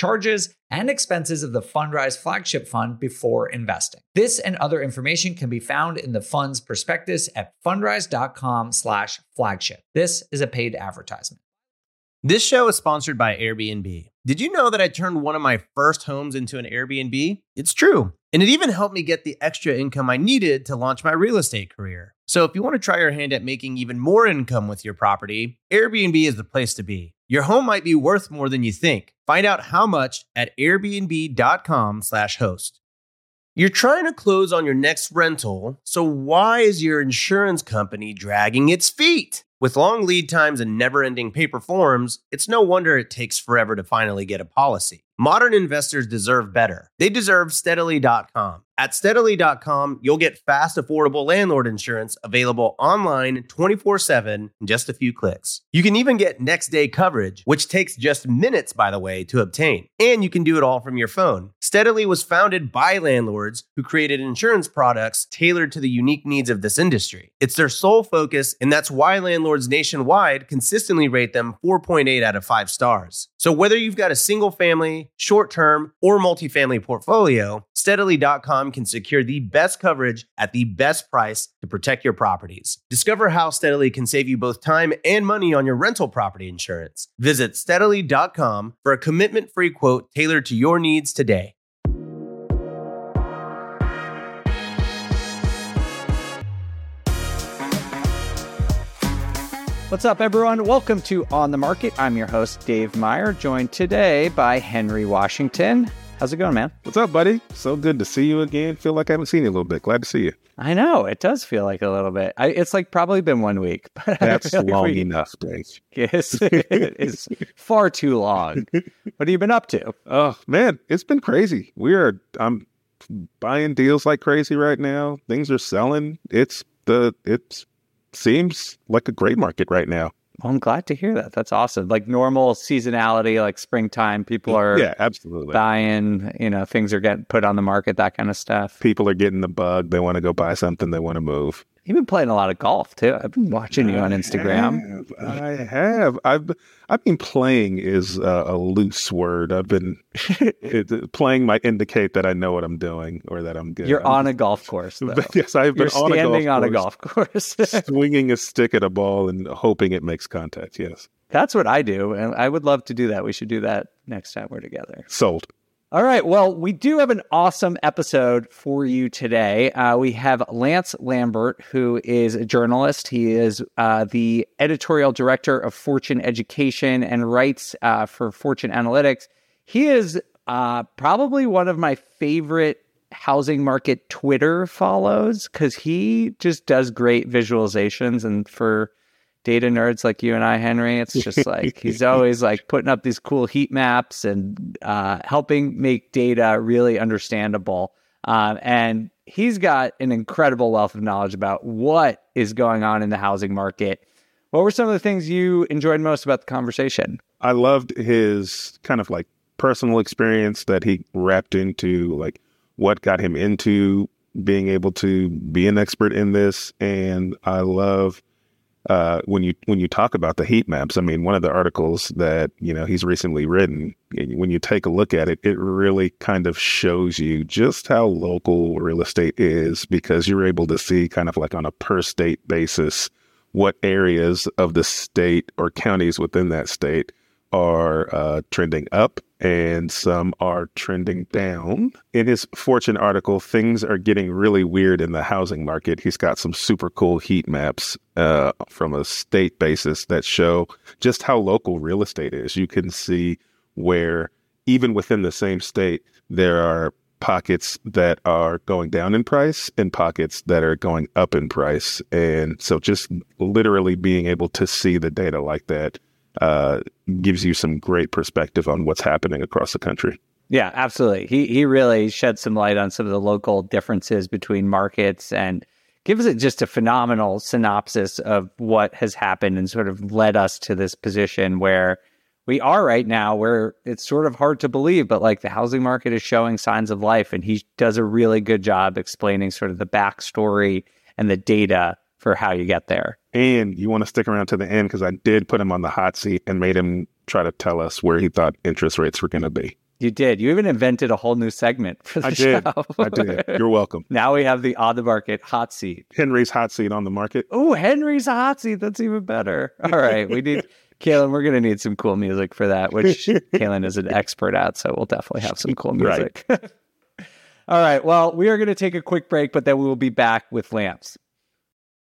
charges, and expenses of the Fundrise flagship fund before investing. This and other information can be found in the fund's prospectus at fundrise.com slash flagship. This is a paid advertisement. This show is sponsored by Airbnb. Did you know that I turned one of my first homes into an Airbnb? It's true. And it even helped me get the extra income I needed to launch my real estate career. So if you want to try your hand at making even more income with your property, Airbnb is the place to be. Your home might be worth more than you think. Find out how much at airbnb.com/slash host. You're trying to close on your next rental, so why is your insurance company dragging its feet? With long lead times and never ending paper forms, it's no wonder it takes forever to finally get a policy. Modern investors deserve better. They deserve steadily.com. At steadily.com, you'll get fast, affordable landlord insurance available online 24 7 in just a few clicks. You can even get next day coverage, which takes just minutes, by the way, to obtain. And you can do it all from your phone. Steadily was founded by landlords who created insurance products tailored to the unique needs of this industry. It's their sole focus, and that's why landlords nationwide consistently rate them 4.8 out of 5 stars. So whether you've got a single family, short term, or multifamily portfolio, steadily.com can secure the best coverage at the best price to protect your properties. Discover how Steadily can save you both time and money on your rental property insurance. Visit steadily.com for a commitment free quote tailored to your needs today. What's up, everyone? Welcome to On the Market. I'm your host, Dave Meyer, joined today by Henry Washington. How's it going, man? What's up, buddy? So good to see you again. Feel like I haven't seen you a little bit. Glad to see you. I know it does feel like a little bit. I, it's like probably been one week, but That's like long we- enough, Dave. Yes, it's far too long. What have you been up to? Oh man, it's been crazy. We are. I'm buying deals like crazy right now. Things are selling. It's the. It seems like a great market right now. Well, I'm glad to hear that. That's awesome. Like normal seasonality, like springtime, people are yeah, absolutely. buying. You know, things are getting put on the market, that kind of stuff. People are getting the bug. They want to go buy something. They want to move. You've been playing a lot of golf too. I've been watching you on Instagram. I have. I have. I've. I've been playing is uh, a loose word. I've been it, playing might indicate that I know what I'm doing or that I'm good. You're I'm- on a golf course, though. yes, I've been You're on standing a on a golf golf course. course, swinging a stick at a ball and hoping it makes contact. Yes, That's what I do, and I would love to do that. We should do that next time we're together. sold. All right. Well, we do have an awesome episode for you today. Uh, we have Lance Lambert, who is a journalist. He is uh, the editorial director of Fortune Education and writes uh, for Fortune Analytics. He is uh, probably one of my favorite housing market Twitter follows because he just does great visualizations. And for data nerds like you and I, Henry, it's just like he's always like putting up these cool heat maps and uh, helping make data really understandable. Um, and he's got an incredible wealth of knowledge about what is going on in the housing market. What were some of the things you enjoyed most about the conversation? I loved his kind of like personal experience that he wrapped into like what got him into being able to be an expert in this, and I love uh, when you when you talk about the heat maps. I mean, one of the articles that you know he's recently written, when you take a look at it, it really kind of shows you just how local real estate is because you're able to see kind of like on a per state basis what areas of the state or counties within that state are uh, trending up and some are trending down. In his Fortune article, things are getting really weird in the housing market. He's got some super cool heat maps uh, from a state basis that show just how local real estate is. You can see where, even within the same state, there are pockets that are going down in price and pockets that are going up in price. And so just literally being able to see the data like that uh, gives you some great perspective on what's happening across the country. Yeah, absolutely. He he really shed some light on some of the local differences between markets and gives it just a phenomenal synopsis of what has happened and sort of led us to this position where we are right now where it's sort of hard to believe but like the housing market is showing signs of life and he does a really good job explaining sort of the backstory and the data for how you get there and you want to stick around to the end because i did put him on the hot seat and made him try to tell us where he thought interest rates were going to be you did. You even invented a whole new segment for the I did. I did. You're welcome. Now we have the on the market hot seat. Henry's hot seat on the market. Oh, Henry's hot seat. That's even better. All right. We need Kailyn, we're gonna need some cool music for that, which Kailyn is an expert at, so we'll definitely have some cool music. Right. All right. Well, we are gonna take a quick break, but then we will be back with Lance.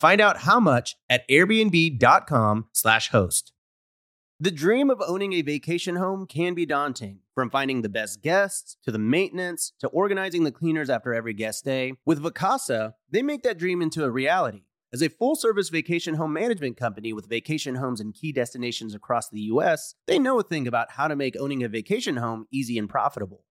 Find out how much at airbnb.com/slash host. The dream of owning a vacation home can be daunting. From finding the best guests, to the maintenance, to organizing the cleaners after every guest day. With Vacasa, they make that dream into a reality. As a full service vacation home management company with vacation homes in key destinations across the US, they know a thing about how to make owning a vacation home easy and profitable.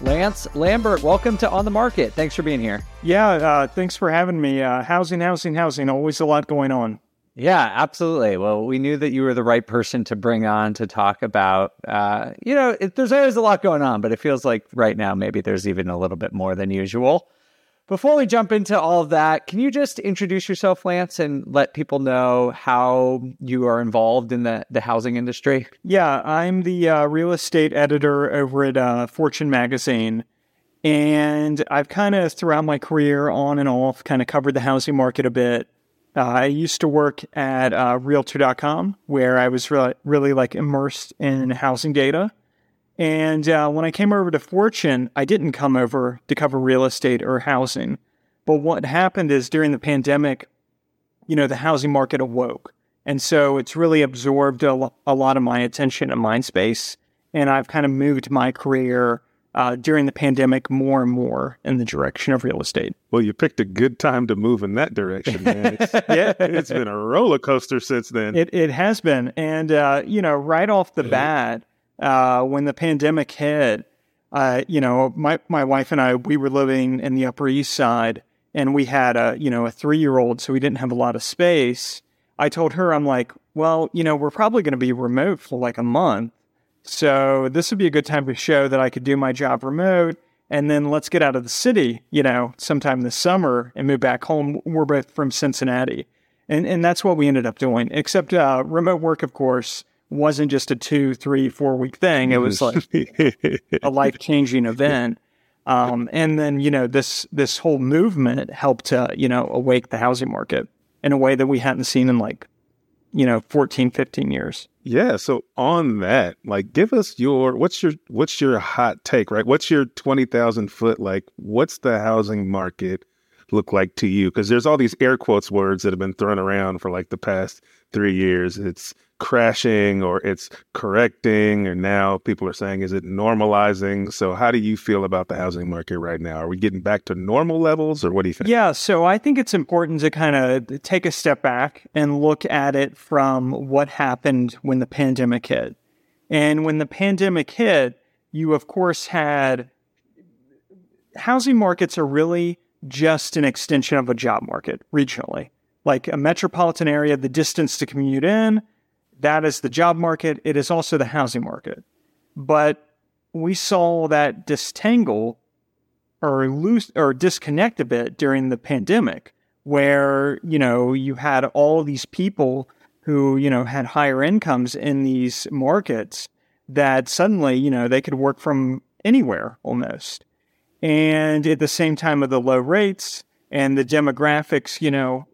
Lance Lambert, welcome to On the Market. Thanks for being here. Yeah, uh, thanks for having me. Uh, housing, housing, housing. Always a lot going on. Yeah, absolutely. Well, we knew that you were the right person to bring on to talk about. Uh, you know, it, there's always a lot going on, but it feels like right now maybe there's even a little bit more than usual. Before we jump into all of that, can you just introduce yourself, Lance, and let people know how you are involved in the, the housing industry? Yeah, I'm the uh, real estate editor over at uh, Fortune Magazine. And I've kind of, throughout my career, on and off, kind of covered the housing market a bit. Uh, I used to work at uh, Realtor.com, where I was re- really like immersed in housing data. And uh, when I came over to Fortune, I didn't come over to cover real estate or housing, But what happened is during the pandemic, you know, the housing market awoke. And so it's really absorbed a, lo- a lot of my attention and mind space. And I've kind of moved my career uh, during the pandemic more and more in the direction of real estate. Well, you picked a good time to move in that direction, man. It's, Yeah. it's been a roller coaster since then. It it has been, and uh, you know, right off the bat, uh, when the pandemic hit, uh, you know, my my wife and I we were living in the Upper East Side, and we had a you know a three year old, so we didn't have a lot of space. I told her, I'm like, well, you know, we're probably going to be remote for like a month, so this would be a good time to show that I could do my job remote. And then let's get out of the city, you know, sometime this summer and move back home. We're both from Cincinnati. And, and that's what we ended up doing. Except uh, remote work, of course, wasn't just a two, three, four week thing. It was like a life changing event. Um, and then, you know, this this whole movement helped to, you know, awake the housing market in a way that we hadn't seen in like, you know, 14, 15 years. yeah. So on that, like, give us your what's your what's your hot take, right? What's your twenty thousand foot like? What's the housing market look like to you? Because there's all these air quotes words that have been thrown around for like the past three years. It's crashing or it's correcting, or now people are saying, is it normalizing? So how do you feel about the housing market right now? Are we getting back to normal levels, or what do you think? Yeah, so I think it's important to kind of take a step back and look at it from what happened when the pandemic hit. And when the pandemic hit, you of course had housing markets are really just an extension of a job market regionally. Like a metropolitan area, the distance to commute in, that is the job market. It is also the housing market. But we saw that distangle or lose or disconnect a bit during the pandemic where you know you had all these people who you know had higher incomes in these markets that suddenly you know they could work from anywhere almost and at the same time of the low rates and the demographics you know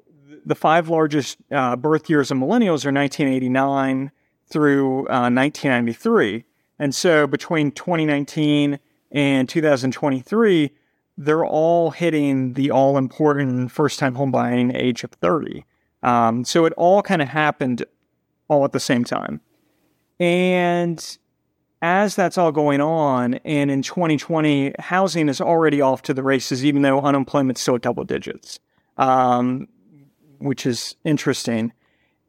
the five largest uh, birth years of millennials are 1989 through uh, 1993 and so between 2019 and 2023, they're all hitting the all important first time home buying age of 30. Um, so it all kind of happened all at the same time. And as that's all going on, and in 2020, housing is already off to the races, even though unemployment's still double digits, um, which is interesting.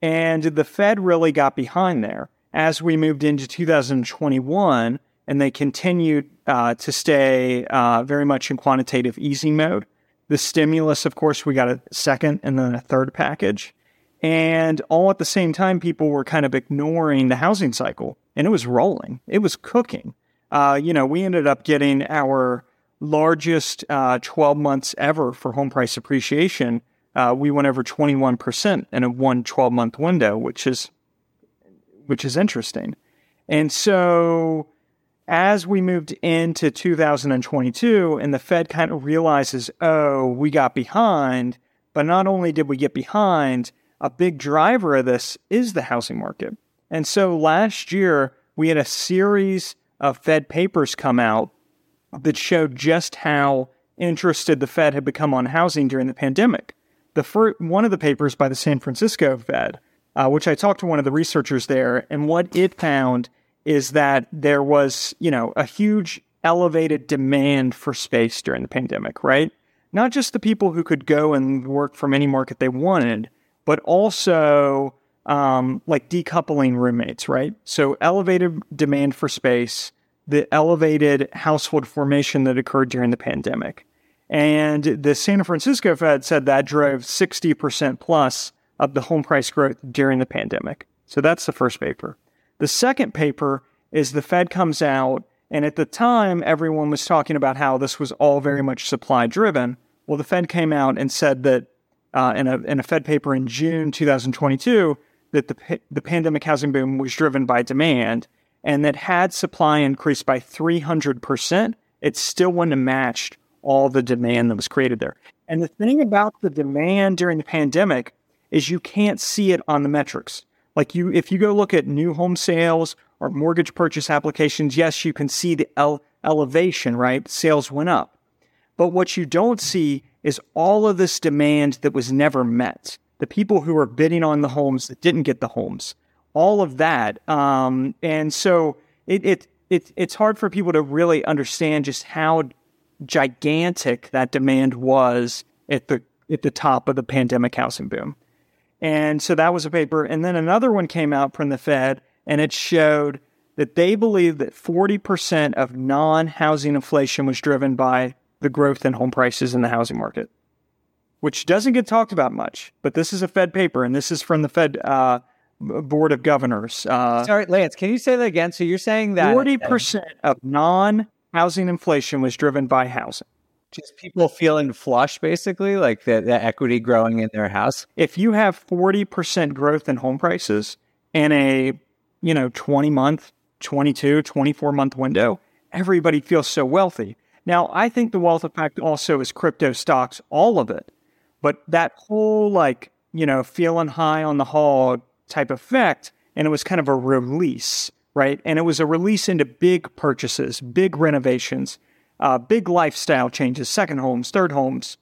And the Fed really got behind there as we moved into 2021, and they continued uh, to stay uh, very much in quantitative easing mode. The stimulus, of course, we got a second and then a third package. And all at the same time, people were kind of ignoring the housing cycle, and it was rolling, it was cooking. Uh, you know, we ended up getting our largest uh, 12 months ever for home price appreciation. Uh, we went over 21% in a one 12 month window, which is which is interesting. And so as we moved into 2022 and the Fed kind of realizes, oh, we got behind, but not only did we get behind, a big driver of this is the housing market. And so last year, we had a series of Fed papers come out that showed just how interested the Fed had become on housing during the pandemic. The one of the papers by the San Francisco Fed uh, which I talked to one of the researchers there, and what it found is that there was, you know, a huge elevated demand for space during the pandemic, right? Not just the people who could go and work from any market they wanted, but also um, like decoupling roommates, right? So elevated demand for space, the elevated household formation that occurred during the pandemic. And the San Francisco Fed said that drove 60% plus of the home price growth during the pandemic. So that's the first paper. The second paper is the Fed comes out, and at the time, everyone was talking about how this was all very much supply driven. Well, the Fed came out and said that uh, in, a, in a Fed paper in June 2022 that the, the pandemic housing boom was driven by demand, and that had supply increased by 300%, it still wouldn't have matched all the demand that was created there. And the thing about the demand during the pandemic is you can't see it on the metrics. Like you, if you go look at new home sales or mortgage purchase applications, yes, you can see the ele- elevation, right? Sales went up. But what you don't see is all of this demand that was never met. The people who were bidding on the homes that didn't get the homes, all of that. Um, and so it, it, it, it's hard for people to really understand just how gigantic that demand was at the at the top of the pandemic housing boom. And so that was a paper. And then another one came out from the Fed, and it showed that they believe that 40% of non housing inflation was driven by the growth in home prices in the housing market, which doesn't get talked about much. But this is a Fed paper, and this is from the Fed uh, Board of Governors. Uh, Sorry, Lance, can you say that again? So you're saying that 40% of non housing inflation was driven by housing. Just people feeling flush, basically, like the, the equity growing in their house. If you have 40% growth in home prices in a, you know, 20 month, 22, 24 month window, everybody feels so wealthy. Now, I think the wealth effect also is crypto stocks, all of it. But that whole, like, you know, feeling high on the hog type effect, and it was kind of a release, right? And it was a release into big purchases, big renovations uh, big lifestyle changes, second homes, third homes,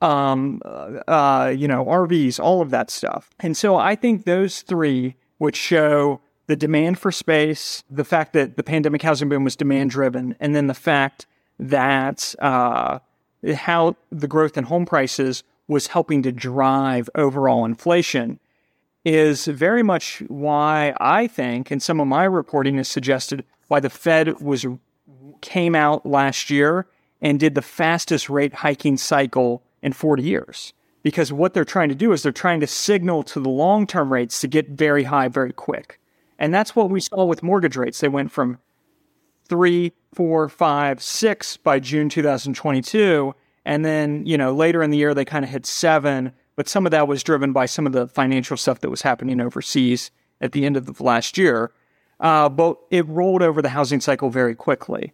um, uh, you know, RVs, all of that stuff. And so I think those three would show the demand for space, the fact that the pandemic housing boom was demand driven, and then the fact that uh, how the growth in home prices was helping to drive overall inflation is very much why I think, and some of my reporting has suggested, why the Fed was came out last year and did the fastest rate hiking cycle in 40 years. Because what they're trying to do is they're trying to signal to the long term rates to get very high very quick. And that's what we saw with mortgage rates. They went from three, four, five, six by June 2022. And then, you know, later in the year, they kind of hit seven. But some of that was driven by some of the financial stuff that was happening overseas at the end of the last year. Uh, but it rolled over the housing cycle very quickly.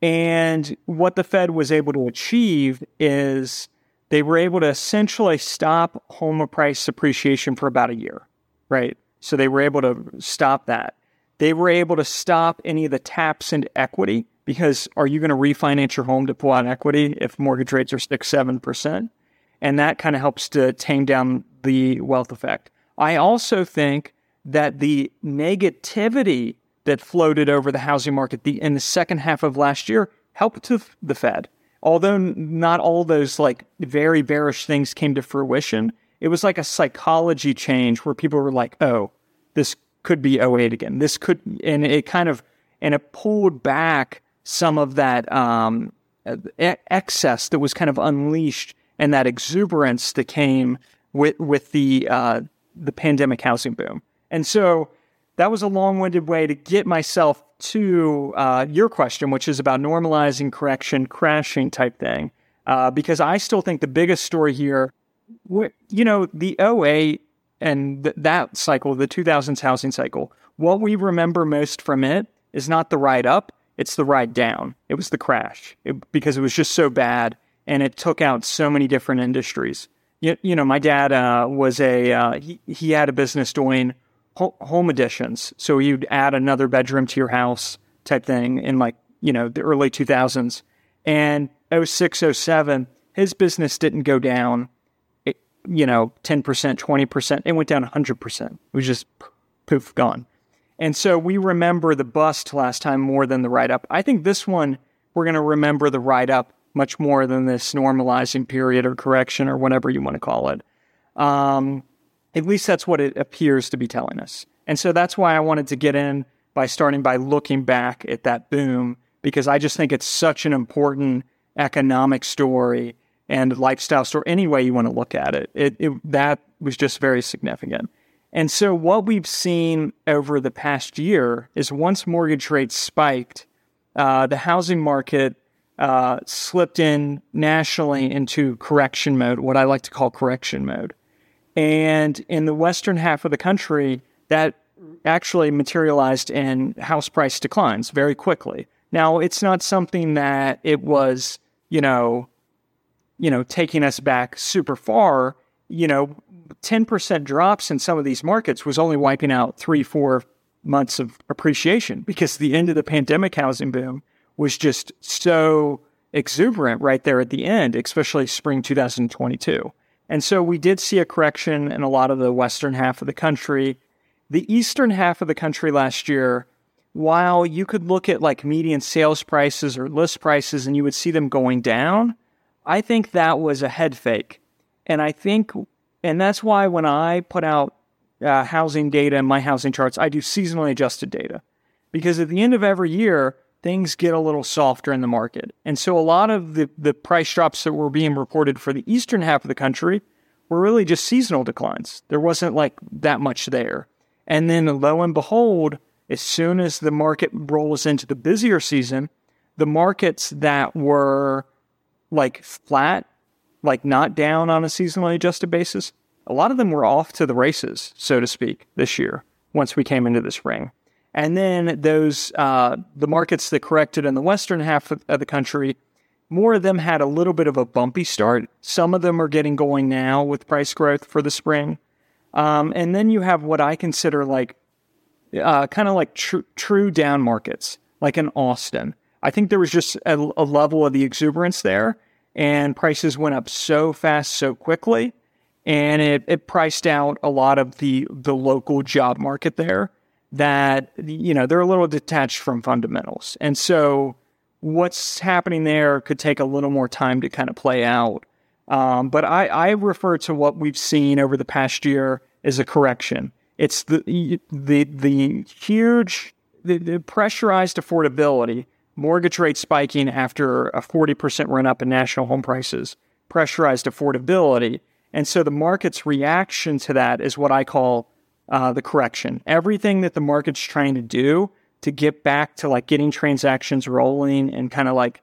And what the Fed was able to achieve is they were able to essentially stop home price appreciation for about a year, right? So they were able to stop that. They were able to stop any of the taps into equity because are you going to refinance your home to pull out equity if mortgage rates are six, seven percent? And that kind of helps to tame down the wealth effect. I also think that the negativity that floated over the housing market the, in the second half of last year helped to the Fed. Although not all those like very bearish things came to fruition, it was like a psychology change where people were like, "Oh, this could be 08 again. This could," and it kind of and it pulled back some of that um, excess that was kind of unleashed and that exuberance that came with with the uh, the pandemic housing boom. And so that was a long winded way to get myself to uh, your question, which is about normalizing correction, crashing type thing. Uh, because I still think the biggest story here, you know, the 08 and th- that cycle, the 2000s housing cycle, what we remember most from it is not the ride up, it's the ride down. It was the crash it, because it was just so bad and it took out so many different industries. You, you know, my dad uh, was a, uh, he, he had a business doing home additions. So you'd add another bedroom to your house type thing in like, you know, the early 2000s. And 06, 07, his business didn't go down, you know, 10%, 20%. It went down 100%. It was just poof, gone. And so we remember the bust last time more than the write up. I think this one, we're going to remember the write up much more than this normalizing period or correction or whatever you want to call it. Um, at least that's what it appears to be telling us. And so that's why I wanted to get in by starting by looking back at that boom, because I just think it's such an important economic story and lifestyle story, any way you want to look at it. It, it. That was just very significant. And so what we've seen over the past year is once mortgage rates spiked, uh, the housing market uh, slipped in nationally into correction mode, what I like to call correction mode. And in the western half of the country, that actually materialized in house price declines very quickly. Now, it's not something that it was, you know, you know, taking us back super far. You know, 10% drops in some of these markets was only wiping out three, four months of appreciation because the end of the pandemic housing boom was just so exuberant right there at the end, especially spring 2022. And so we did see a correction in a lot of the western half of the country. The eastern half of the country last year, while you could look at like median sales prices or list prices and you would see them going down, I think that was a head fake. And I think, and that's why when I put out uh, housing data and my housing charts, I do seasonally adjusted data. Because at the end of every year, things get a little softer in the market. And so a lot of the, the price drops that were being reported for the eastern half of the country were really just seasonal declines. There wasn't like that much there. And then lo and behold, as soon as the market rolls into the busier season, the markets that were like flat, like not down on a seasonally adjusted basis, a lot of them were off to the races, so to speak, this year once we came into the spring. And then those uh, the markets that corrected in the western half of, the country, more of them had a little bit of a bumpy start. Some of them are getting going now with price growth for the spring. Um, and then you have what I consider like uh, kind of like tr- true down markets, like in Austin. I think there was just a, a level of the exuberance there, and prices went up so fast, so quickly, and it, it priced out a lot of the the local job market there that you know they're a little detached from fundamentals, and so what's happening there could take a little more time to kind of play out. Um, but I, I refer to what we've seen over the past year as a correction. It's the the the huge the, the pressurized affordability, mortgage rates spiking after a forty percent run up in national home prices, pressurized affordability, and so the market's reaction to that is what I call uh, the correction. Everything that the market's trying to do to get back to like getting transactions rolling and kind of like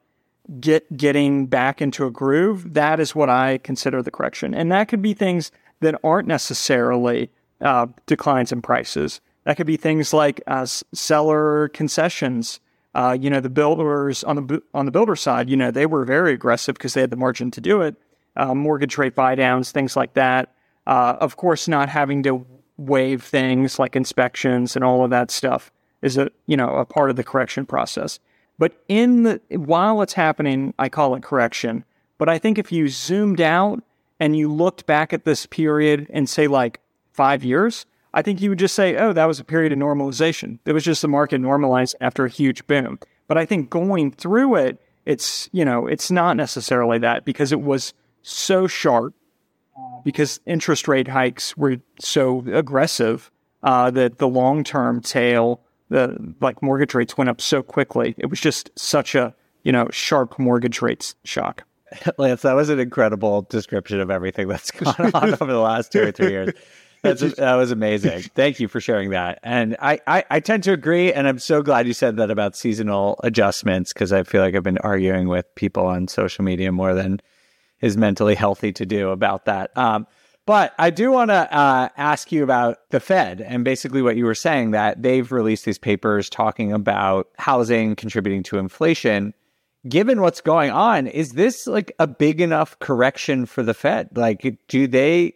get getting back into a groove, that is what I consider the correction. And that could be things that aren't necessarily uh, declines in prices. That could be things like uh, seller concessions. Uh, you know, the builders on the on the builder side, you know, they were very aggressive because they had the margin to do it. Uh, mortgage rate buy downs, things like that. Uh, of course, not having to waive things like inspections and all of that stuff is a you know a part of the correction process. But in the while it's happening, I call it correction. But I think if you zoomed out and you looked back at this period and say like five years, I think you would just say, oh, that was a period of normalization. It was just the market normalized after a huge boom. But I think going through it, it's you know it's not necessarily that because it was so sharp because interest rate hikes were so aggressive uh, that the long term tail, the like mortgage rates went up so quickly. It was just such a you know sharp mortgage rates shock. Lance, that was an incredible description of everything that's gone on over the last two or three years. That's, that was amazing. Thank you for sharing that. And I, I, I tend to agree. And I'm so glad you said that about seasonal adjustments because I feel like I've been arguing with people on social media more than is mentally healthy to do about that. Um, but I do want to uh, ask you about the Fed and basically what you were saying that they've released these papers talking about housing contributing to inflation. Given what's going on, is this like a big enough correction for the Fed? Like, do they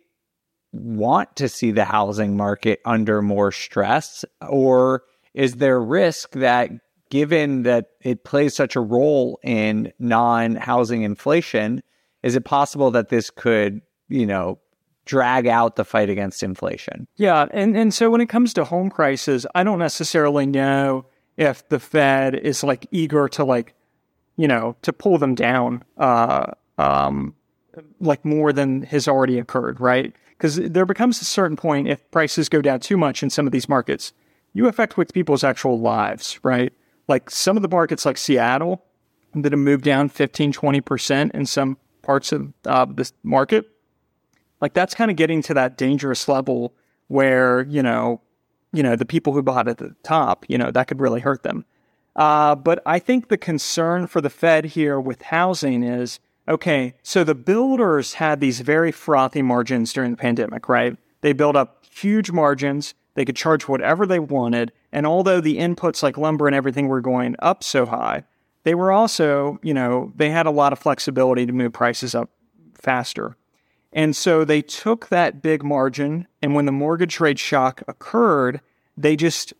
want to see the housing market under more stress? Or is there risk that given that it plays such a role in non housing inflation, is it possible that this could, you know, drag out the fight against inflation? Yeah, and and so when it comes to home prices, I don't necessarily know if the Fed is like eager to like, you know, to pull them down, uh, um, like more than has already occurred, right? Because there becomes a certain point if prices go down too much in some of these markets, you affect with people's actual lives, right? Like some of the markets like Seattle that have moved down 15, 20% in some parts of uh, this market, like that's kind of getting to that dangerous level where you know, you know, the people who bought at the top, you know, that could really hurt them. Uh, but I think the concern for the Fed here with housing is okay. So the builders had these very frothy margins during the pandemic, right? They built up huge margins. They could charge whatever they wanted. And although the inputs like lumber and everything were going up so high, they were also, you know, they had a lot of flexibility to move prices up faster. And so they took that big margin, and when the mortgage rate shock occurred, they just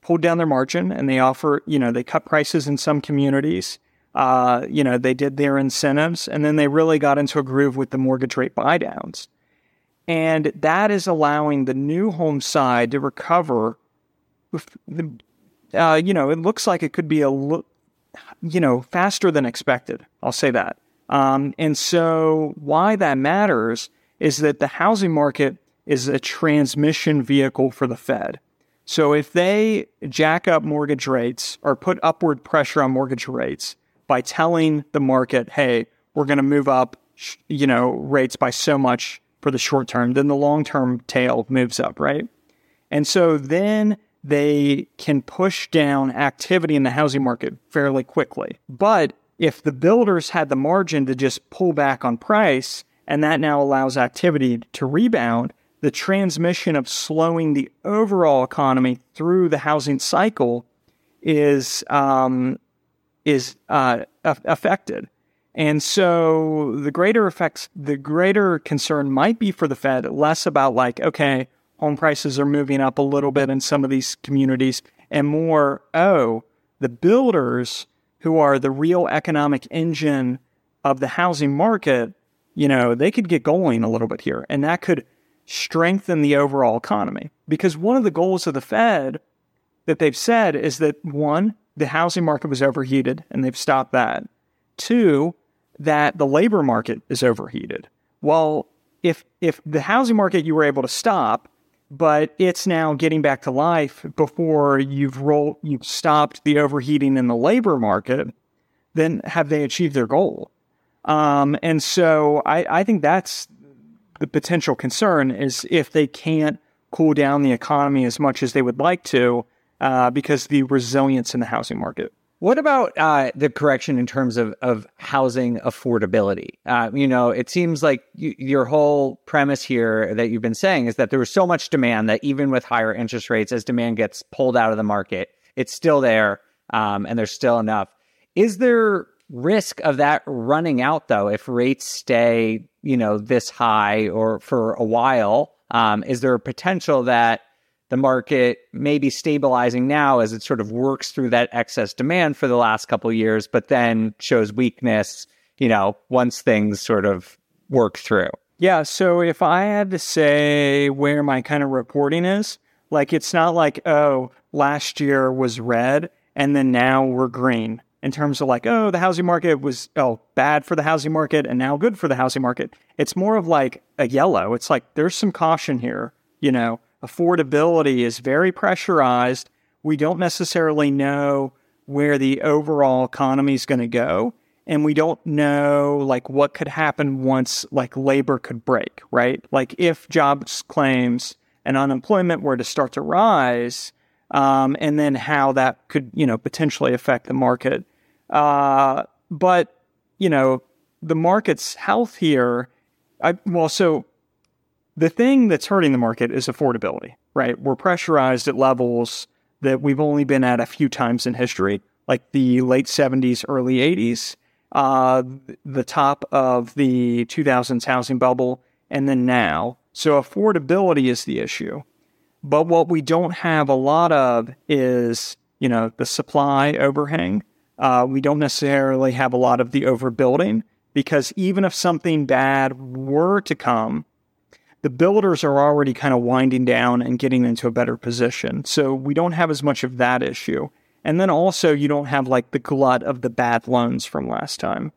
pulled down their margin and they offer, you know, they cut prices in some communities. Uh, you know, they did their incentives and then they really got into a groove with the mortgage rate buydowns. And that is allowing the new home side to recover. Uh, you know, it looks like it could be a, you know, faster than expected. I'll say that. Um, and so, why that matters is that the housing market is a transmission vehicle for the Fed. So, if they jack up mortgage rates or put upward pressure on mortgage rates by telling the market, "Hey, we're going to move up, you know, rates by so much for the short term," then the long term tail moves up, right? And so then they can push down activity in the housing market fairly quickly. But if the builders had the margin to just pull back on price, and that now allows activity to rebound, the transmission of slowing the overall economy through the housing cycle is um, is uh, affected. And so the greater effects, the greater concern might be for the Fed, less about like, okay, home prices are moving up a little bit in some of these communities, and more, oh, the builders who are the real economic engine of the housing market, you know, they could get going a little bit here. And that could strengthen the overall economy. Because one of the goals of the Fed that they've said is that one, the housing market was overheated and they've stopped that. Two, that the labor market is overheated. Well, if if the housing market you were able to stop, but it's now getting back to life before you've rolled, you've stopped the overheating in the labor market, then have they achieved their goal? Um, and so I, I think that's the potential concern is if they can't cool down the economy as much as they would like to uh, because the resilience in the housing market. What about uh, the correction in terms of, of housing affordability? Uh, you know, it seems like your whole premise here that you've been saying is that there was so much demand that even with higher interest rates, as demand gets pulled out of the market, it's still there um, and there's still enough. Is there risk of that running out though if rates stay, you know, this high or for a while? Um, is there a potential that the market may be stabilizing now as it sort of works through that excess demand for the last couple years, but then shows weakness, you know, once things sort of work through. Yeah. So if I had to say where my kind of reporting is, like it's not like, oh, last year was red and then now we're green in terms of like, oh, the housing market was, oh, bad for the housing market and now good for the housing market. It's more of like a yellow. It's like there's some caution here, you know affordability is very pressurized. We don't necessarily know where the overall economy is going to go. And we don't know like what could happen once like labor could break, right? Like if jobs claims and unemployment were to start to rise, um, and then how that could, you know, potentially affect the market. Uh, but, you know, the market's health here, I, well, so the thing that's hurting the market is affordability, right? We're pressurized at levels that we've only been at a few times in history, like the late 70s, early 80s, uh, the top of the 2000s housing bubble, and then now. So affordability is the issue. But what we don't have a lot of is, you know, the supply overhang. Uh, we don't necessarily have a lot of the overbuilding because even if something bad were to come, the builders are already kind of winding down and getting into a better position. So we don't have as much of that issue. And then also, you don't have like the glut of the bad loans from last time.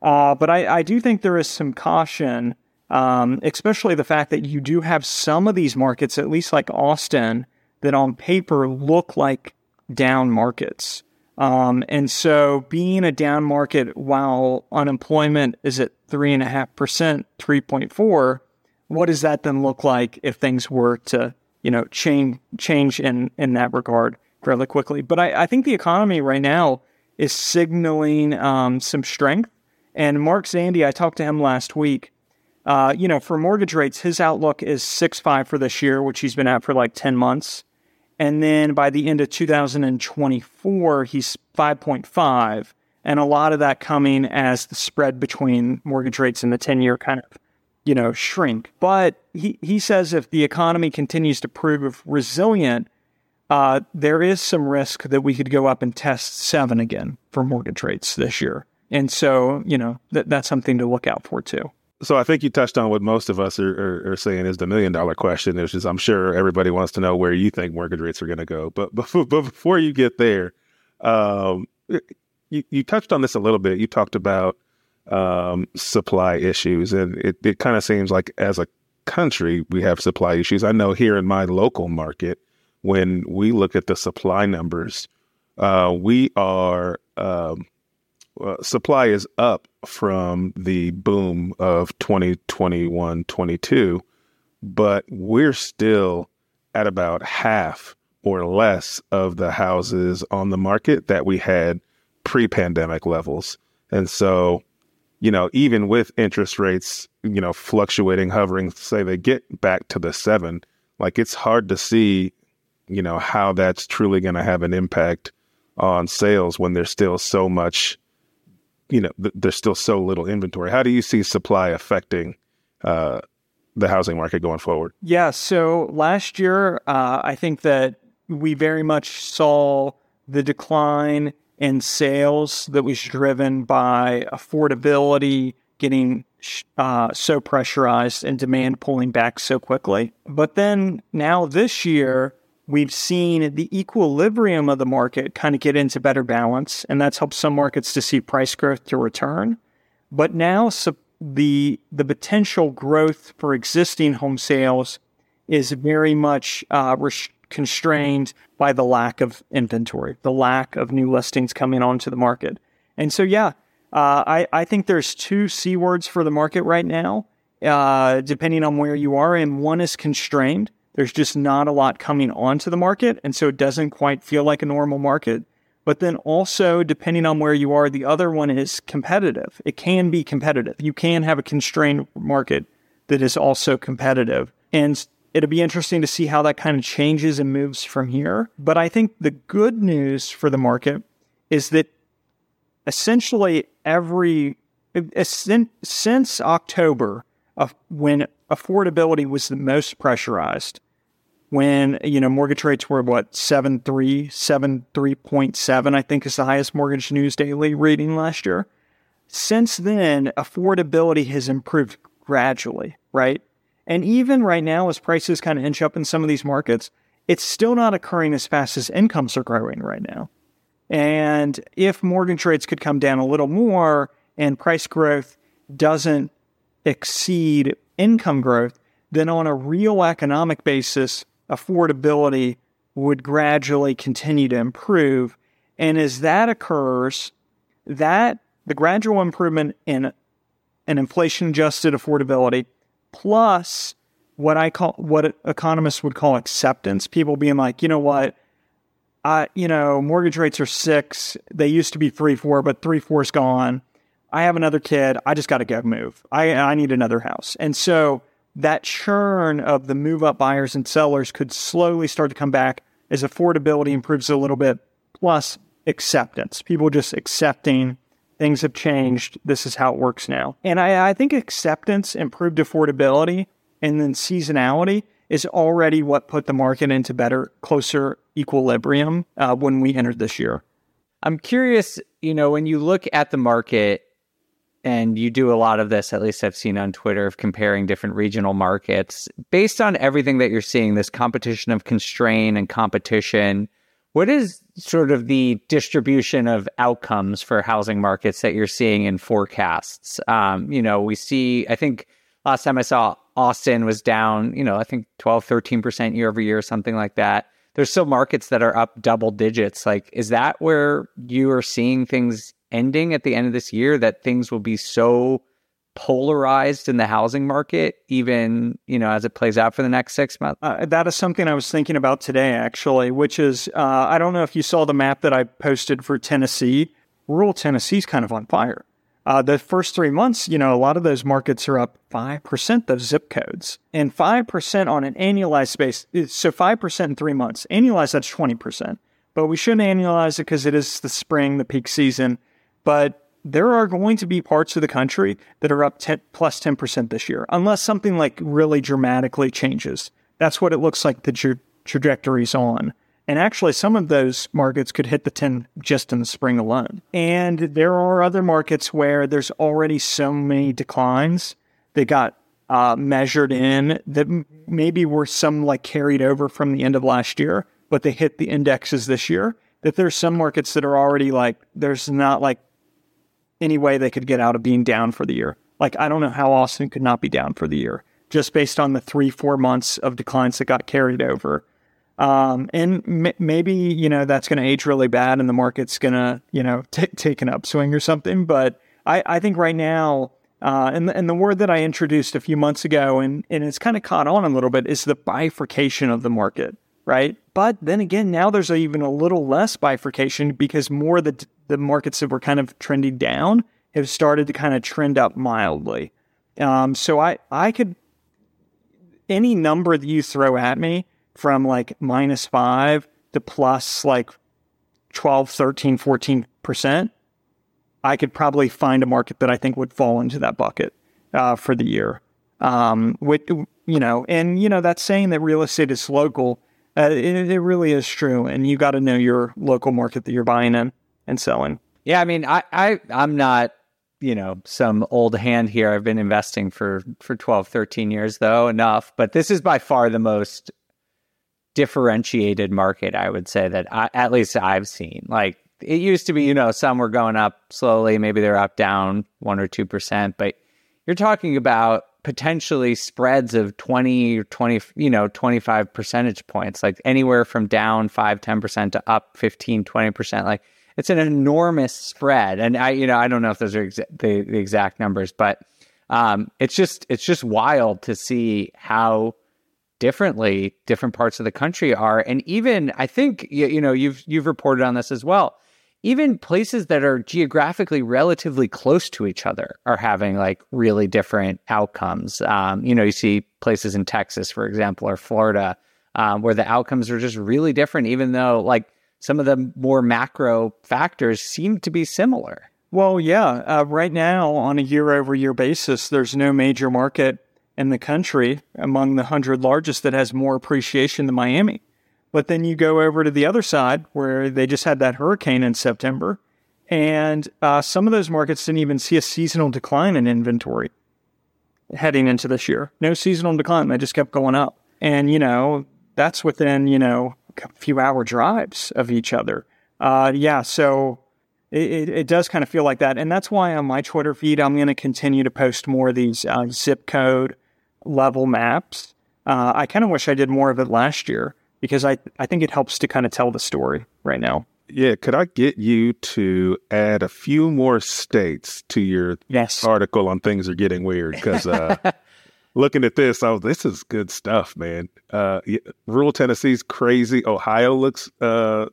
Uh, but I, I, do think there is some caution, um, especially the fact that you do have some of these markets, at least like Austin, that on paper look like down markets. Um, and so being a down market while unemployment is at 3.5%, 3.4, what does that then look like if things were to, you know, change change in in that regard fairly quickly? But I, I think the economy right now is signaling um, some strength. And Mark Zandi, I talked to him last week. Uh, you know, for mortgage rates, his outlook is six five for this year, which he's been at for like ten months. And then by the end of 2024, he's 5.5. And a lot of that coming as the spread between mortgage rates and the 10 year kind of you know, shrink. But he, he says if the economy continues to prove resilient, uh, there is some risk that we could go up and test seven again for mortgage rates this year. And so, you know, th- that's something to look out for too. So I think you touched on what most of us are, are, are saying is the million dollar question. Which is I'm sure everybody wants to know where you think mortgage rates are going to go. But before, but before you get there, um, you, you touched on this a little bit. You talked about um, supply issues, and it, it kind of seems like as a country we have supply issues. I know here in my local market, when we look at the supply numbers, uh, we are um, uh, supply is up from the boom of 2021 22, but we're still at about half or less of the houses on the market that we had pre pandemic levels. And so, you know, even with interest rates, you know, fluctuating, hovering, say they get back to the seven, like it's hard to see, you know, how that's truly going to have an impact on sales when there's still so much, you know, th- there's still so little inventory. How do you see supply affecting uh, the housing market going forward? Yeah. So last year, uh, I think that we very much saw the decline in sales that was driven by affordability getting uh, so pressurized and demand pulling back so quickly. But then now this year, we've seen the equilibrium of the market kind of get into better balance, and that's helped some markets to see price growth to return. But now the the potential growth for existing home sales is very much uh, constrained by the lack of inventory, the lack of new listings coming onto the market. And so, yeah, uh, I, I think there's two C words for the market right now, uh, depending on where you are. And one is constrained. There's just not a lot coming onto the market. And so it doesn't quite feel like a normal market. But then also, depending on where you are, the other one is competitive. It can be competitive. You can have a constrained market that is also competitive. And it'll be interesting to see how that kind of changes and moves from here. But I think the good news for the market is that essentially every since October of when affordability was the most pressurized, when you know mortgage rates were what seven three seven three point seven, I think is the highest mortgage news daily reading last year. Since then, affordability has improved gradually, right? And even right now, as prices kind of inch up in some of these markets, it's still not occurring as fast as incomes are growing right now. And if mortgage rates could come down a little more and price growth doesn't exceed income growth, then on a real economic basis, affordability would gradually continue to improve. And as that occurs, that the gradual improvement in an inflation adjusted affordability plus what I call what economists would call acceptance. People being like, you know what, I you know mortgage rates are six. They used to be three four, but three four's gone. I have another kid. I just got to go move. I I need another house, and so that churn of the move up buyers and sellers could slowly start to come back as affordability improves a little bit. Plus acceptance, people just accepting things have changed. This is how it works now. And I, I think acceptance, improved affordability, and then seasonality is already what put the market into better, closer equilibrium uh, when we entered this year. I'm curious, you know, when you look at the market and you do a lot of this, at least I've seen on Twitter, of comparing different regional markets, based on everything that you're seeing, this competition of constraint and competition, what is sort of the distribution of outcomes for housing markets that you're seeing in forecasts? Um, you know, we see, I think last time I saw Austin was down, you know, I think 12, 13% year over year, something like that. There's still markets that are up double digits. Like, is that where you are seeing things ending at the end of this year that things will be so polarized in the housing market, even you know as it plays out for the next six months? Uh, that is something I was thinking about today, actually. Which is, uh, I don't know if you saw the map that I posted for Tennessee. Rural Tennessee's kind of on fire. Uh, the first three months, you know, a lot of those markets are up five percent. Those zip codes and five percent on an annualized base. So five percent in three months, annualized that's twenty percent. But we shouldn't annualize it because it is the spring, the peak season. But there are going to be parts of the country that are up 10, plus 10% this year, unless something like really dramatically changes. That's what it looks like the tra- trajectory's on. And actually, some of those markets could hit the 10 just in the spring alone. And there are other markets where there's already so many declines that got uh, measured in that m- maybe were some like carried over from the end of last year, but they hit the indexes this year. That there's some markets that are already like, there's not like any way they could get out of being down for the year. Like, I don't know how Austin could not be down for the year just based on the three, four months of declines that got carried over. Um, and m- maybe, you know, that's going to age really bad and the market's going to, you know, t- take an upswing or something. But I, I think right now, uh, and, the, and the word that I introduced a few months ago, and, and it's kind of caught on a little bit, is the bifurcation of the market, right? But then again, now there's even a little less bifurcation because more the, the markets that were kind of trending down have started to kind of trend up mildly. Um, so I, I could any number that you throw at me from like minus five to plus like 12, 13, 14%, I could probably find a market that I think would fall into that bucket uh, for the year. Um, with, you know, and, you know, that's saying that real estate is local. Uh, it, it really is true. And you got to know your local market that you're buying in and selling. Yeah. I mean, I, I, I'm not you know some old hand here. I've been investing for for 12 13 years though enough. But this is by far the most differentiated market i would say that I, at least i've seen. Like it used to be you know some were going up slowly. Maybe they're up down 1 or 2% but you're talking about potentially spreads of 20 or 20 you know 25 percentage points like anywhere from down 5 10% to up 15 20% like it's an enormous spread. And I, you know, I don't know if those are exa- the, the exact numbers, but um, it's just it's just wild to see how differently different parts of the country are, and even I think you, you know you've you've reported on this as well. Even places that are geographically relatively close to each other are having like really different outcomes. Um, you know, you see places in Texas, for example, or Florida, um, where the outcomes are just really different, even though like some of the more macro factors seem to be similar. Well, yeah. Uh, right now, on a year over year basis, there's no major market in the country among the 100 largest that has more appreciation than Miami. But then you go over to the other side where they just had that hurricane in September, and uh, some of those markets didn't even see a seasonal decline in inventory heading into this year. No seasonal decline. They just kept going up. And, you know, that's within, you know, few hour drives of each other. Uh, yeah, so it, it, does kind of feel like that. And that's why on my Twitter feed, I'm going to continue to post more of these uh, zip code level maps. Uh, I kind of wish I did more of it last year because I, I think it helps to kind of tell the story right now. Yeah, could I get you to add a few more states to your yes. article on things are getting weird? Because uh, looking at this, I was this is good stuff, man. Uh, rural Tennessee's crazy. Ohio looks, uh,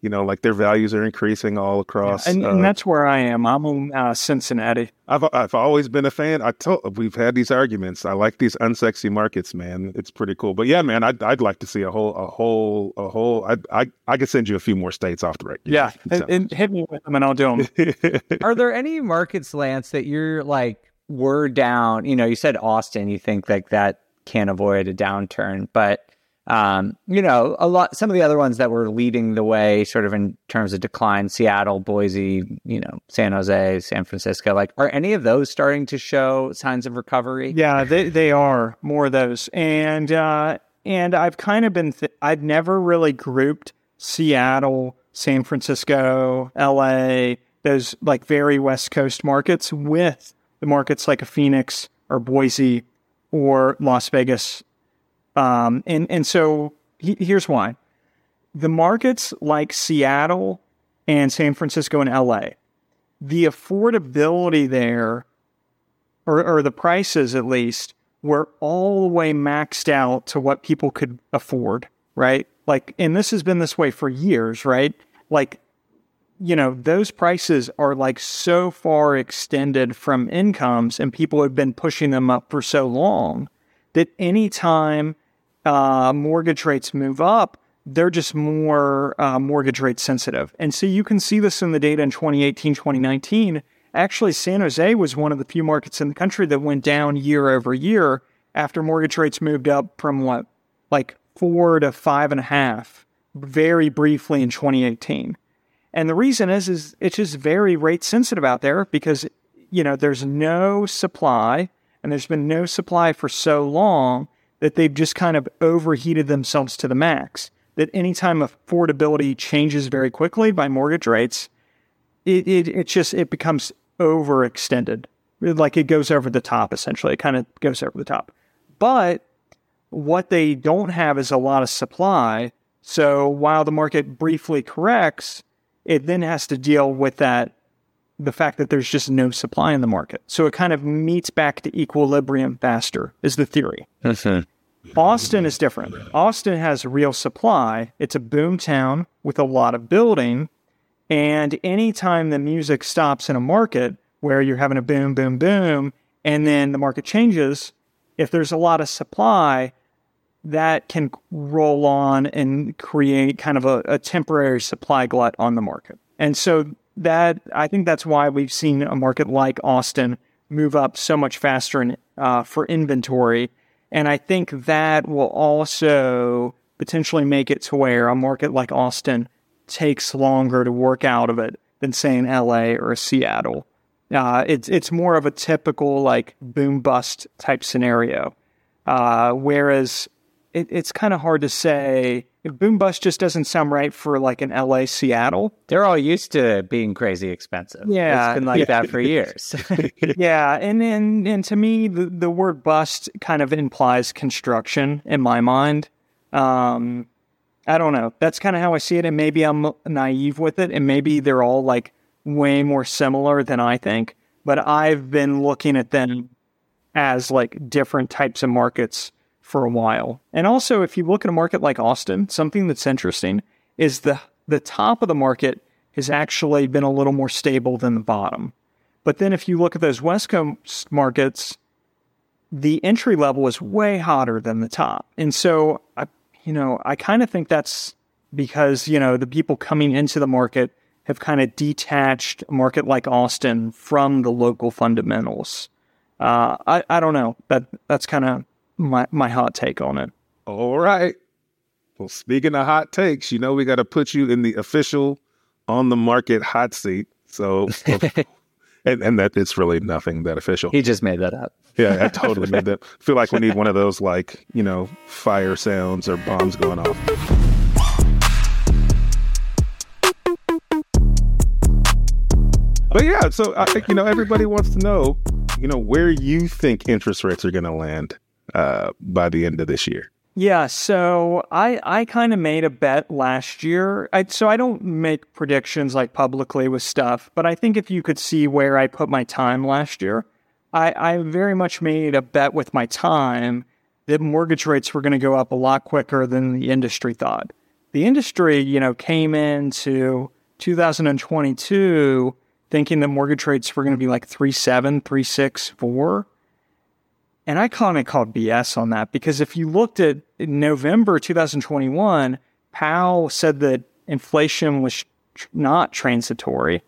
you know, like their values are increasing all across. Yeah, and, uh, and, that's where I am. I'm in uh, Cincinnati. I've I've always been a fan. I told we've had these arguments. I like these unsexy markets, man. It's pretty cool. But yeah, man, I'd I'd like to see a whole a whole a whole. I I I could send you a few more states off the record. Yeah, and, and hit me with them, and I'll do them. are there any markets, Lance, that you're like? We're down, you know, you said Austin, you think like that can't avoid a downturn, but um, you know, a lot some of the other ones that were leading the way sort of in terms of decline, Seattle, Boise, you know, San Jose, San Francisco, like are any of those starting to show signs of recovery? Yeah, they they are more of those. And uh and I've kind of been th- I've never really grouped Seattle, San Francisco, LA, those like very West Coast markets with the markets like a Phoenix or Boise or Las Vegas. Um, and, and so he, here's why the markets like Seattle and San Francisco and LA, the affordability there, or, or the prices at least, were all the way maxed out to what people could afford, right? Like, and this has been this way for years, right? Like you know, those prices are like so far extended from incomes and people have been pushing them up for so long that anytime uh, mortgage rates move up, they're just more uh, mortgage rate sensitive. And so you can see this in the data in 2018, 2019. Actually, San Jose was one of the few markets in the country that went down year over year after mortgage rates moved up from what, like four to five and a half very briefly in 2018. And the reason is, is it's just very rate sensitive out there because, you know, there's no supply and there's been no supply for so long that they've just kind of overheated themselves to the max. That anytime affordability changes very quickly by mortgage rates, it, it, it just, it becomes overextended. Like it goes over the top, essentially. It kind of goes over the top. But what they don't have is a lot of supply. So while the market briefly corrects, it then has to deal with that the fact that there's just no supply in the market. So it kind of meets back to equilibrium faster, is the theory. Mm-hmm. Austin is different. Austin has real supply. It's a boom town with a lot of building. And anytime the music stops in a market where you're having a boom, boom, boom, and then the market changes, if there's a lot of supply, that can roll on and create kind of a, a temporary supply glut on the market. And so that I think that's why we've seen a market like Austin move up so much faster in, uh, for inventory. And I think that will also potentially make it to where a market like Austin takes longer to work out of it than say in LA or Seattle. Uh, it's it's more of a typical like boom bust type scenario. Uh, whereas it, it's kind of hard to say. Boom bust just doesn't sound right for like an LA Seattle. They're all used to being crazy expensive. Yeah, it's been like yeah. that for years. yeah, and, and and to me, the, the word bust kind of implies construction in my mind. Um, I don't know. That's kind of how I see it, and maybe I'm naive with it, and maybe they're all like way more similar than I think. But I've been looking at them as like different types of markets for a while. And also, if you look at a market like Austin, something that's interesting is the the top of the market has actually been a little more stable than the bottom. But then if you look at those West Coast markets, the entry level is way hotter than the top. And so I you know, I kind of think that's because, you know, the people coming into the market have kind of detached a market like Austin from the local fundamentals. Uh, I, I don't know. That that's kind of my my hot take on it. All right. Well, speaking of hot takes, you know we got to put you in the official on the market hot seat. So, and and that it's really nothing that official. He just made that up. Yeah, I totally made that. Feel like we need one of those like you know fire sounds or bombs going off. But yeah, so I think you know everybody wants to know, you know, where you think interest rates are going to land uh, by the end of this year? Yeah, so I I kind of made a bet last year. I, so I don't make predictions like publicly with stuff, but I think if you could see where I put my time last year, I, I very much made a bet with my time that mortgage rates were going to go up a lot quicker than the industry thought. The industry, you know, came into 2022 thinking that mortgage rates were going to be like three seven, three six, four. And I kind of called BS on that because if you looked at November 2021, Powell said that inflation was tr- not transitory.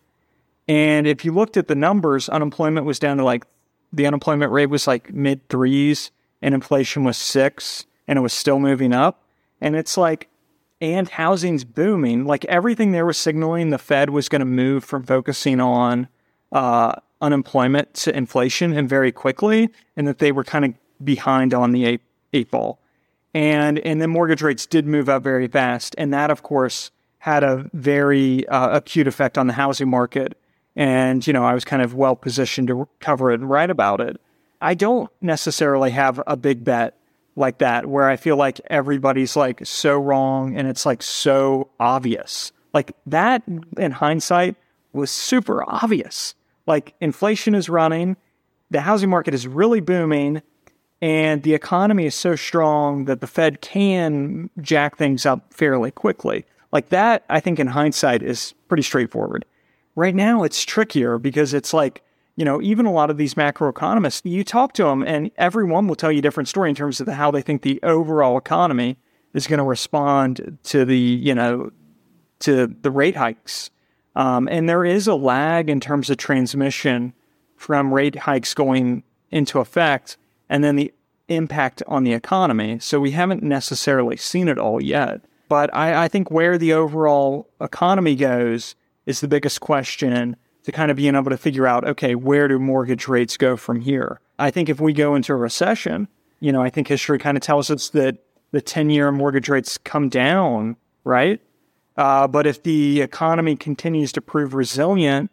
And if you looked at the numbers, unemployment was down to like the unemployment rate was like mid threes and inflation was six and it was still moving up. And it's like, and housing's booming. Like everything there was signaling the Fed was going to move from focusing on uh, unemployment to inflation and very quickly, and that they were kind of behind on the eight, eight ball. And and then mortgage rates did move up very fast, and that of course had a very uh, acute effect on the housing market. And you know, I was kind of well positioned to cover it and write about it. I don't necessarily have a big bet like that where I feel like everybody's like so wrong and it's like so obvious. Like that in hindsight was super obvious. Like inflation is running, the housing market is really booming, and the economy is so strong that the Fed can jack things up fairly quickly. Like that, I think in hindsight is pretty straightforward. Right now, it's trickier because it's like, you know, even a lot of these macroeconomists, you talk to them and everyone will tell you a different story in terms of the, how they think the overall economy is going to respond to the, you know, to the rate hikes um, and there is a lag in terms of transmission from rate hikes going into effect and then the impact on the economy. So we haven't necessarily seen it all yet. But I, I think where the overall economy goes is the biggest question to kind of being able to figure out, okay, where do mortgage rates go from here? I think if we go into a recession, you know, I think history kind of tells us that the 10 year mortgage rates come down, right? Uh, but if the economy continues to prove resilient,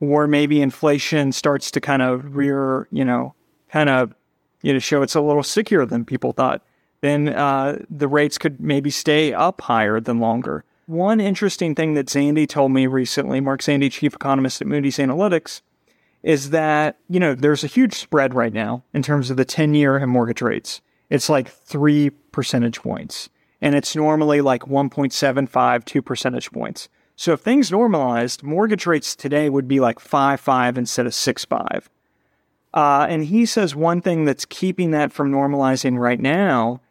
or maybe inflation starts to kind of rear, you know, kind of, you know, show it's a little stickier than people thought, then uh, the rates could maybe stay up higher than longer. One interesting thing that Zandi told me recently, Mark Zandi, chief economist at Moody's Analytics, is that, you know, there's a huge spread right now in terms of the 10 year and mortgage rates. It's like three percentage points, and it's normally like 1.75, two percentage points. So if things normalized, mortgage rates today would be like 5 5 instead of 6 5. Uh, and he says one thing that's keeping that from normalizing right now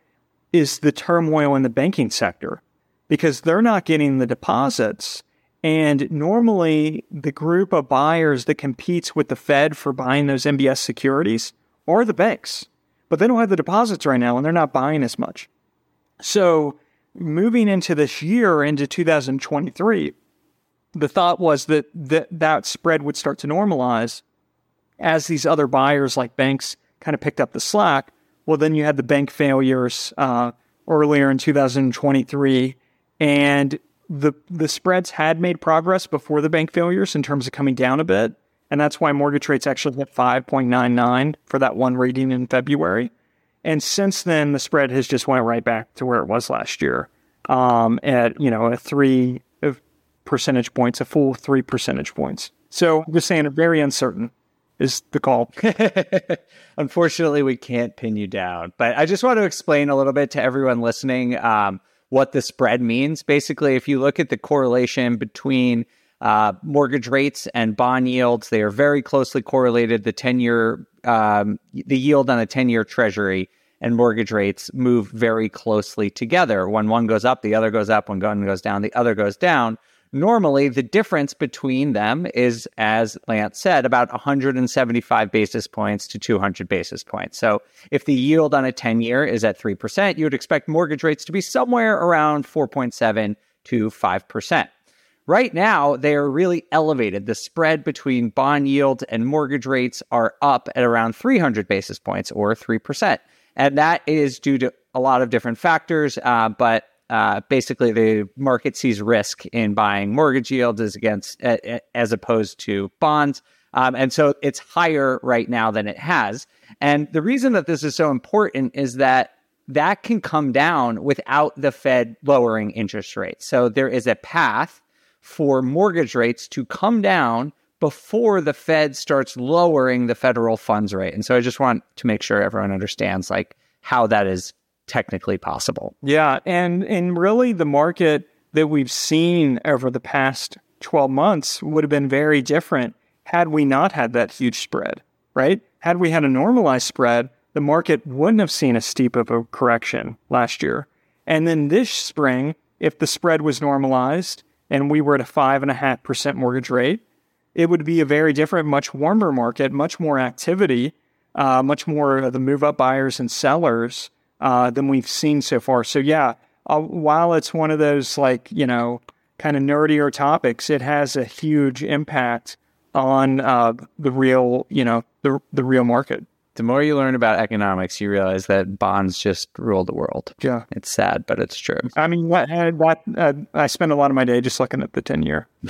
is the turmoil in the banking sector because they're not getting the deposits. And normally, the group of buyers that competes with the Fed for buying those MBS securities are the banks, but they don't have the deposits right now and they're not buying as much. So, moving into this year, into 2023, the thought was that that, that spread would start to normalize as these other buyers like banks kind of picked up the slack. Well, then you had the bank failures uh, earlier in 2023 and the the spreads had made progress before the bank failures in terms of coming down a bit, and that's why mortgage rates actually hit 5.99 for that one reading in February. And since then, the spread has just went right back to where it was last year, um, at you know a three percentage points, a full three percentage points. So I'm just saying, very uncertain is the call. Unfortunately, we can't pin you down, but I just want to explain a little bit to everyone listening. Um, what the spread means. Basically, if you look at the correlation between uh, mortgage rates and bond yields, they are very closely correlated. The 10 year, um, the yield on a 10 year treasury and mortgage rates move very closely together. When one goes up, the other goes up. When one goes down, the other goes down. Normally, the difference between them is, as Lance said, about 175 basis points to 200 basis points. So, if the yield on a 10 year is at 3%, you would expect mortgage rates to be somewhere around 4.7 to 5%. Right now, they are really elevated. The spread between bond yields and mortgage rates are up at around 300 basis points or 3%. And that is due to a lot of different factors, uh, but uh, basically the market sees risk in buying mortgage yields as against as opposed to bonds. Um, and so it's higher right now than it has. And the reason that this is so important is that that can come down without the Fed lowering interest rates. So there is a path for mortgage rates to come down before the Fed starts lowering the federal funds rate. And so I just want to make sure everyone understands like how that is technically possible. Yeah, and and really the market that we've seen over the past 12 months would have been very different had we not had that huge spread, right? Had we had a normalized spread, the market wouldn't have seen a steep of a correction last year. And then this spring, if the spread was normalized and we were at a five and a half percent mortgage rate, it would be a very different, much warmer market, much more activity, uh, much more of the move up buyers and sellers uh, than we've seen so far. So yeah, uh, while it's one of those like you know kind of nerdier topics, it has a huge impact on uh, the real you know the the real market. The more you learn about economics, you realize that bonds just rule the world. Yeah, it's sad, but it's true. I mean, what, what uh, I spend a lot of my day just looking at the ten year.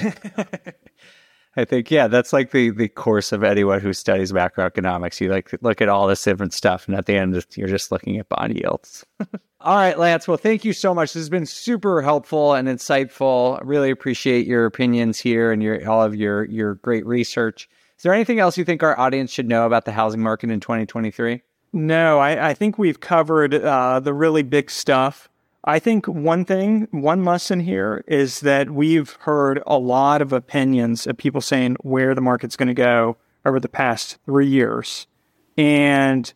I think yeah, that's like the the course of anyone who studies macroeconomics. You like look at all this different stuff, and at the end, you're just looking at bond yields. all right, Lance. Well, thank you so much. This has been super helpful and insightful. I really appreciate your opinions here and your all of your your great research. Is there anything else you think our audience should know about the housing market in 2023? No, I, I think we've covered uh, the really big stuff. I think one thing, one lesson here is that we've heard a lot of opinions of people saying where the market's going to go over the past three years. And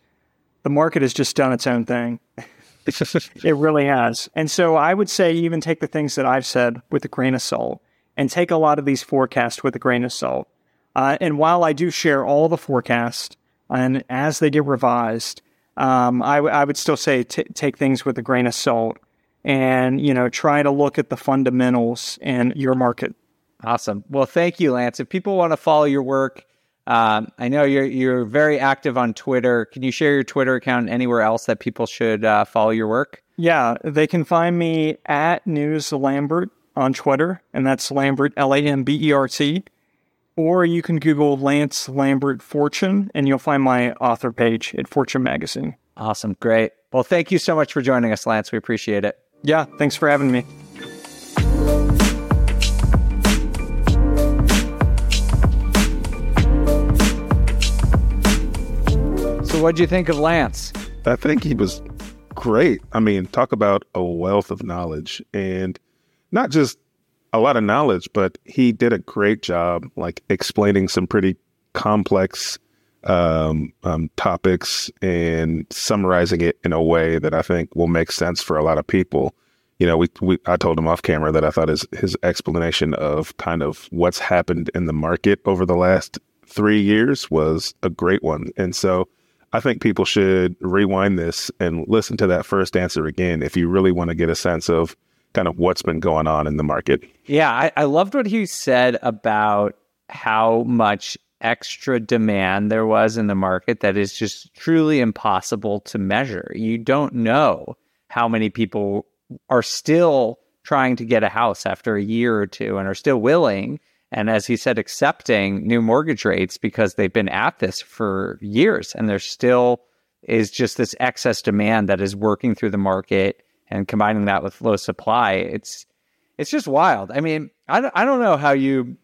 the market has just done its own thing. it really has. And so I would say, even take the things that I've said with a grain of salt and take a lot of these forecasts with a grain of salt. Uh, and while I do share all the forecasts and as they get revised, um, I, w- I would still say t- take things with a grain of salt and, you know, try to look at the fundamentals in your market. Awesome. Well, thank you, Lance. If people want to follow your work, um, I know you're you're very active on Twitter. Can you share your Twitter account anywhere else that people should uh, follow your work? Yeah, they can find me at News Lambert on Twitter, and that's Lambert L A M B E R T. Or you can Google Lance Lambert Fortune, and you'll find my author page at Fortune Magazine. Awesome, great. Well, thank you so much for joining us, Lance. We appreciate it. Yeah, thanks for having me. So, what do you think of Lance? I think he was great. I mean, talk about a wealth of knowledge and not just a lot of knowledge, but he did a great job like explaining some pretty complex um, um, topics and summarizing it in a way that I think will make sense for a lot of people. You know, we, we I told him off camera that I thought his his explanation of kind of what's happened in the market over the last three years was a great one, and so I think people should rewind this and listen to that first answer again if you really want to get a sense of kind of what's been going on in the market. Yeah, I, I loved what he said about how much extra demand there was in the market that is just truly impossible to measure. You don't know how many people are still trying to get a house after a year or two and are still willing and as he said, accepting new mortgage rates because they've been at this for years and there still is just this excess demand that is working through the market and combining that with low supply. It's it's just wild. I mean, I don't, I don't know how you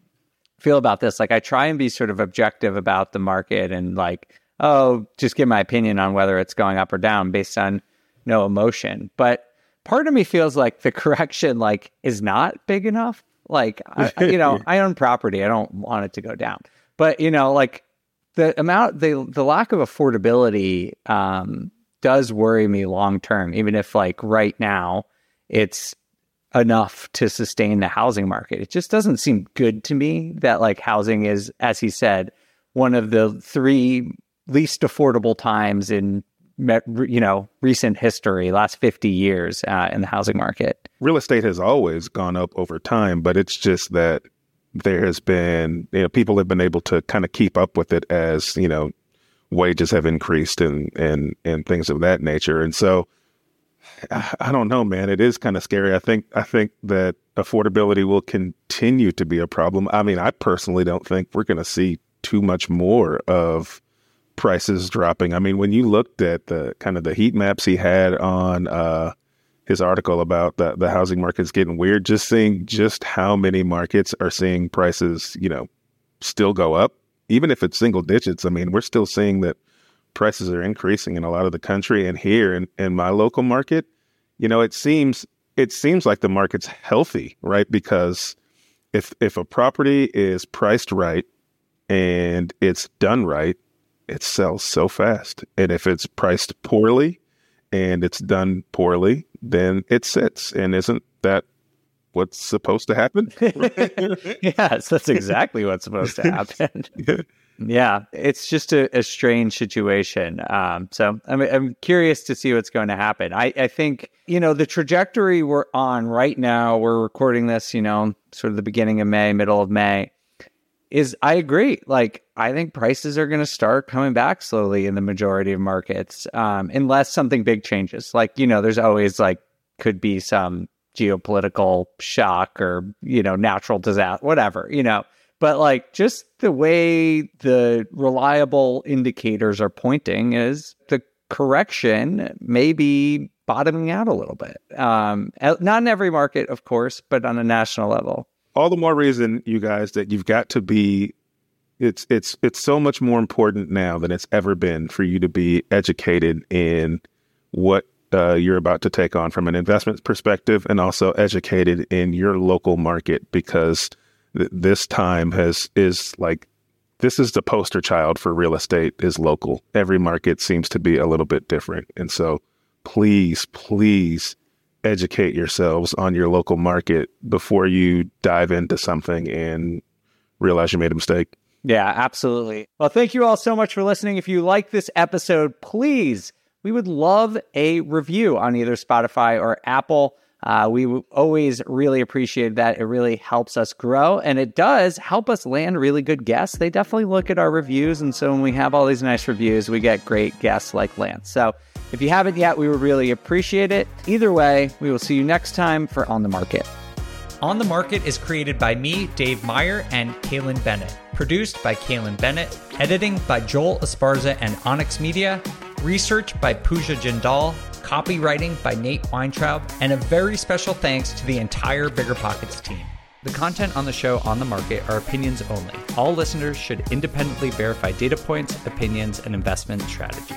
feel about this. Like, I try and be sort of objective about the market and like, oh, just give my opinion on whether it's going up or down based on no emotion. But part of me feels like the correction like is not big enough like, I, you know, I own property. I don't want it to go down. But, you know, like the amount, the, the lack of affordability um, does worry me long term, even if, like, right now it's enough to sustain the housing market. It just doesn't seem good to me that, like, housing is, as he said, one of the three least affordable times in you know recent history last 50 years uh, in the housing market real estate has always gone up over time but it's just that there has been you know people have been able to kind of keep up with it as you know wages have increased and and and things of that nature and so I, don't know man it is kind of scary i think i think that affordability will continue to be a problem i mean i personally don't think we're going to see too much more of prices dropping. I mean, when you looked at the kind of the heat maps he had on uh, his article about the the housing market's getting weird, just seeing just how many markets are seeing prices, you know, still go up, even if it's single digits. I mean, we're still seeing that prices are increasing in a lot of the country, and here in, in my local market, you know, it seems it seems like the market's healthy, right? Because if if a property is priced right and it's done right, it sells so fast. And if it's priced poorly and it's done poorly, then it sits. And isn't that what's supposed to happen? yes, that's exactly what's supposed to happen. yeah, it's just a, a strange situation. Um, so I'm, I'm curious to see what's going to happen. I, I think, you know, the trajectory we're on right now, we're recording this, you know, sort of the beginning of May, middle of May is I agree. Like I think prices are going to start coming back slowly in the majority of markets, um, unless something big changes. Like you know, there's always like could be some geopolitical shock or you know natural disaster, whatever you know. But like just the way the reliable indicators are pointing is the correction may be bottoming out a little bit. Um, not in every market, of course, but on a national level all the more reason, you guys, that you've got to be. It's it's it's so much more important now than it's ever been for you to be educated in what uh, you're about to take on from an investment perspective, and also educated in your local market because th- this time has is like this is the poster child for real estate is local. Every market seems to be a little bit different, and so please, please educate yourselves on your local market before you dive into something and realize you made a mistake. Yeah, absolutely. Well, thank you all so much for listening. If you like this episode, please, we would love a review on either Spotify or Apple. Uh, we always really appreciate that. It really helps us grow and it does help us land really good guests. They definitely look at our reviews. And so when we have all these nice reviews, we get great guests like Lance. So if you haven't yet, we would really appreciate it. Either way, we will see you next time for On the Market. On the Market is created by me, Dave Meyer, and Kailyn Bennett. Produced by Kailyn Bennett. Editing by Joel Esparza and Onyx Media. Research by Pooja Jindal copywriting by Nate Weintraub, and a very special thanks to the entire Bigger Pockets team. The content on the show on the market are opinions only. All listeners should independently verify data points, opinions, and investment strategies.